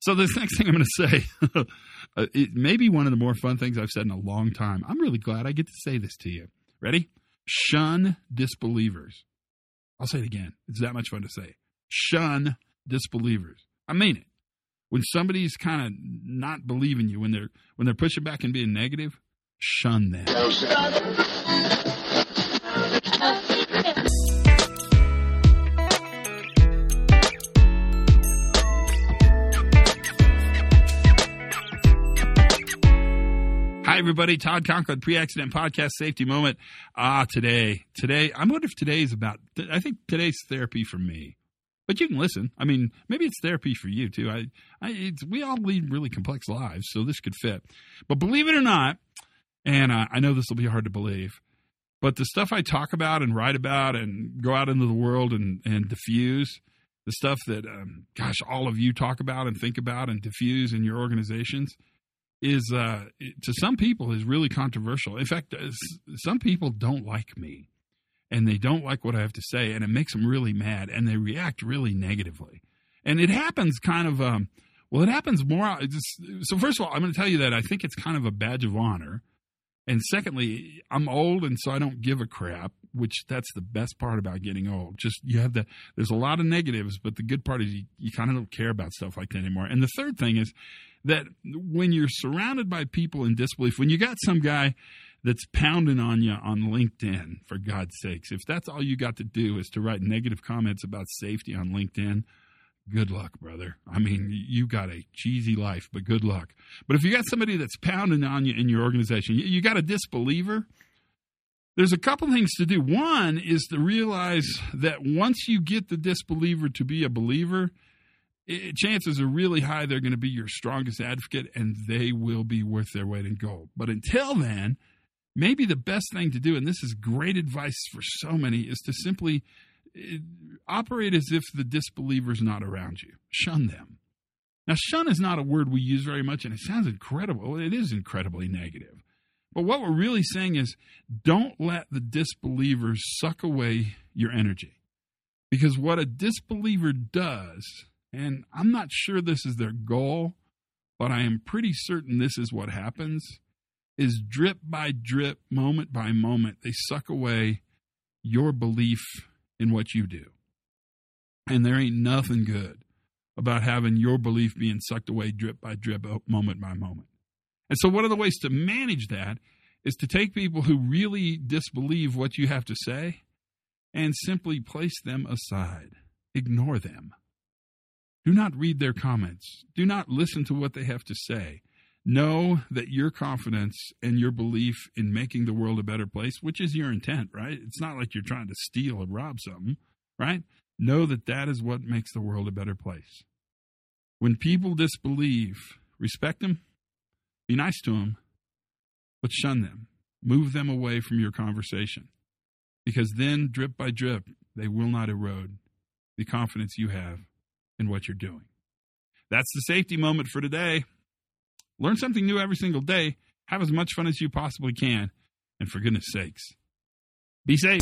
So this next thing I'm going to say, uh, it may be one of the more fun things I've said in a long time. I'm really glad I get to say this to you. Ready? Shun disbelievers. I'll say it again. It's that much fun to say. Shun disbelievers. I mean it. When somebody's kind of not believing you, when they're when they're pushing back and being negative, shun them. Hi, everybody. Todd Conklin, pre-accident podcast safety moment. Ah, today, today, I wonder if today is about, I think today's therapy for me, but you can listen. I mean, maybe it's therapy for you too. I, I, we all lead really complex lives, so this could fit. But believe it or not, and uh, I know this will be hard to believe, but the stuff I talk about and write about and go out into the world and, and diffuse, the stuff that, um, gosh, all of you talk about and think about and diffuse in your organizations – is uh, to some people is really controversial. In fact, uh, some people don't like me, and they don't like what I have to say, and it makes them really mad, and they react really negatively. And it happens kind of. Um, well, it happens more. Just, so first of all, I'm going to tell you that I think it's kind of a badge of honor. And secondly, I'm old and so I don't give a crap, which that's the best part about getting old. Just you have the there's a lot of negatives, but the good part is you, you kind of don't care about stuff like that anymore. And the third thing is that when you're surrounded by people in disbelief, when you got some guy that's pounding on you on LinkedIn, for God's sakes, if that's all you got to do is to write negative comments about safety on LinkedIn, good luck, brother. I mean, you got a cheesy life, but good luck. But if you got somebody that's pounding on you in your organization, you got a disbeliever. There's a couple things to do. One is to realize that once you get the disbeliever to be a believer, it, chances are really high they're going to be your strongest advocate and they will be worth their weight in gold. But until then, maybe the best thing to do, and this is great advice for so many, is to simply eh, operate as if the disbeliever is not around you. Shun them. Now, shun is not a word we use very much, and it sounds incredible. It is incredibly negative. But what we're really saying is don't let the disbelievers suck away your energy. Because what a disbeliever does and I'm not sure this is their goal, but I am pretty certain this is what happens is drip by drip, moment by moment, they suck away your belief in what you do. And there ain't nothing good about having your belief being sucked away drip by drip, moment by moment. And so, one of the ways to manage that is to take people who really disbelieve what you have to say and simply place them aside, ignore them. Do not read their comments. Do not listen to what they have to say. Know that your confidence and your belief in making the world a better place, which is your intent, right? It's not like you're trying to steal or rob something, right? Know that that is what makes the world a better place. When people disbelieve, respect them, be nice to them, but shun them. Move them away from your conversation. Because then, drip by drip, they will not erode the confidence you have in what you're doing. That's the safety moment for today. Learn something new every single day. Have as much fun as you possibly can. And for goodness sakes, be safe.